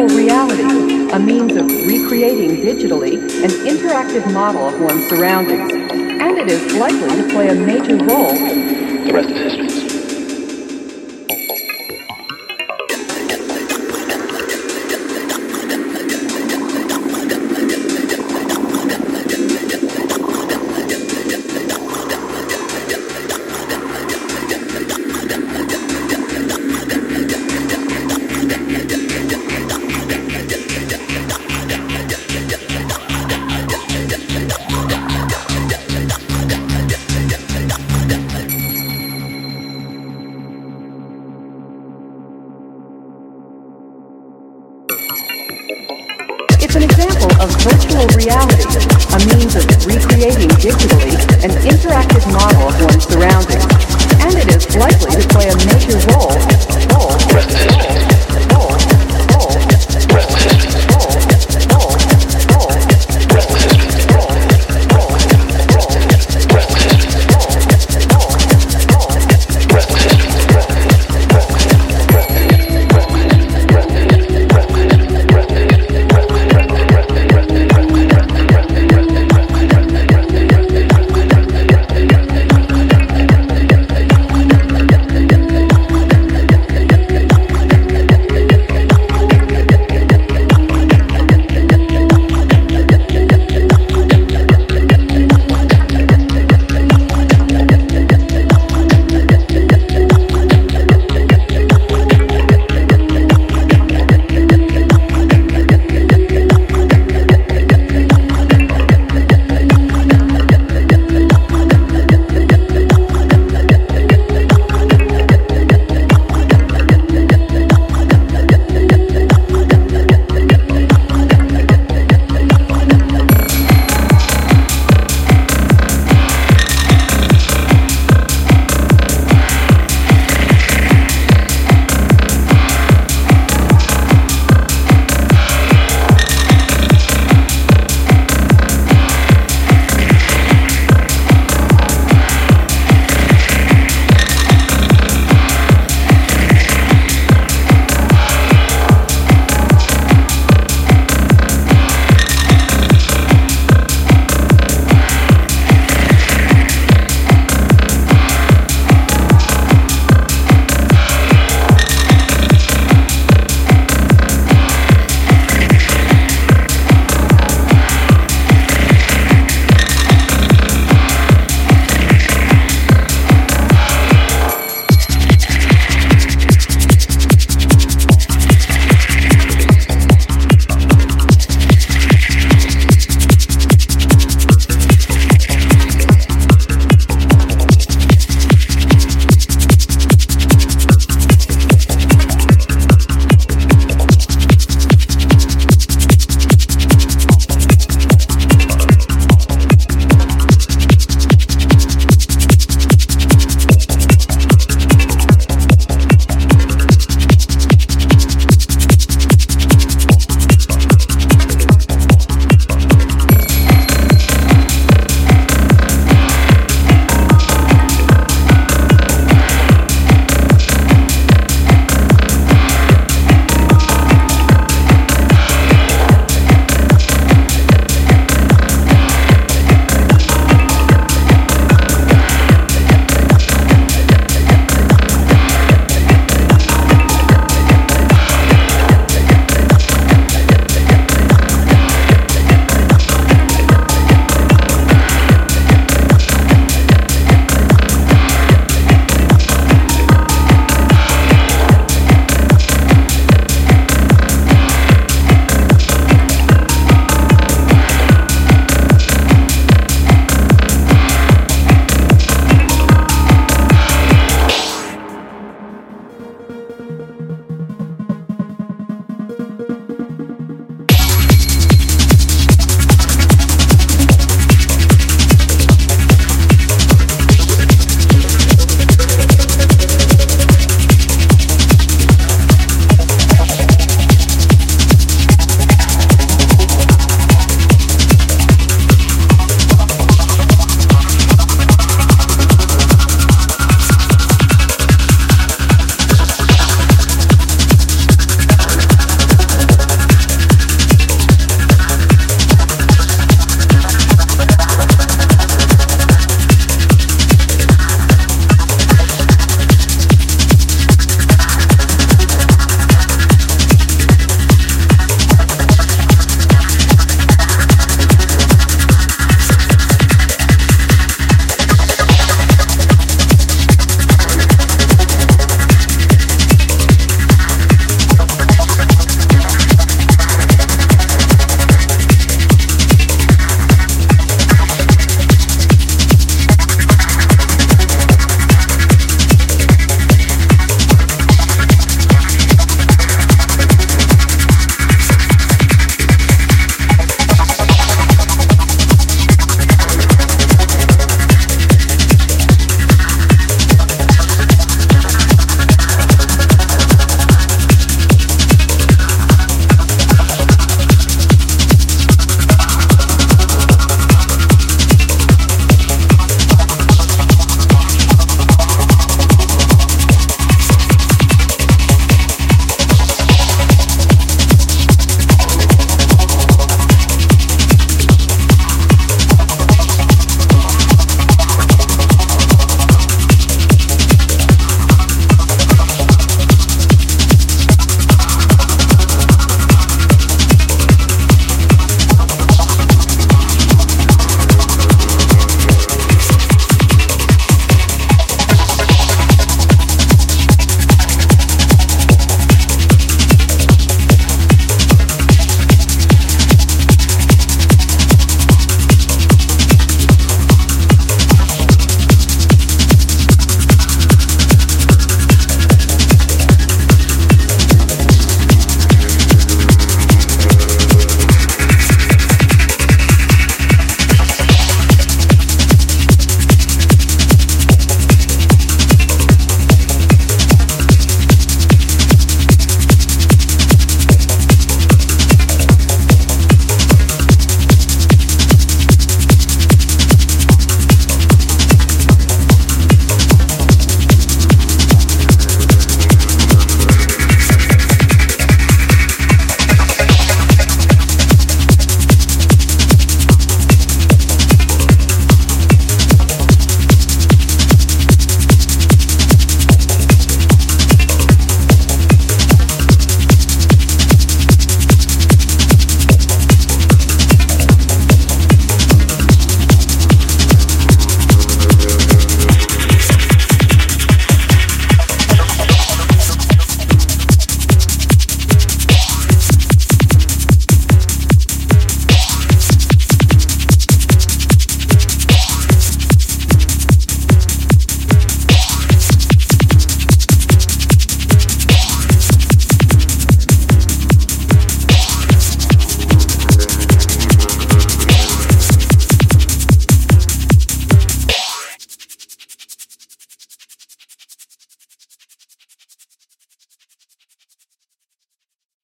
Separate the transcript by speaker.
Speaker 1: virtual reality, a means of recreating digitally an interactive model of one's surroundings, and it is likely to play a major role. The rest is history. Recreating digitally an interactive model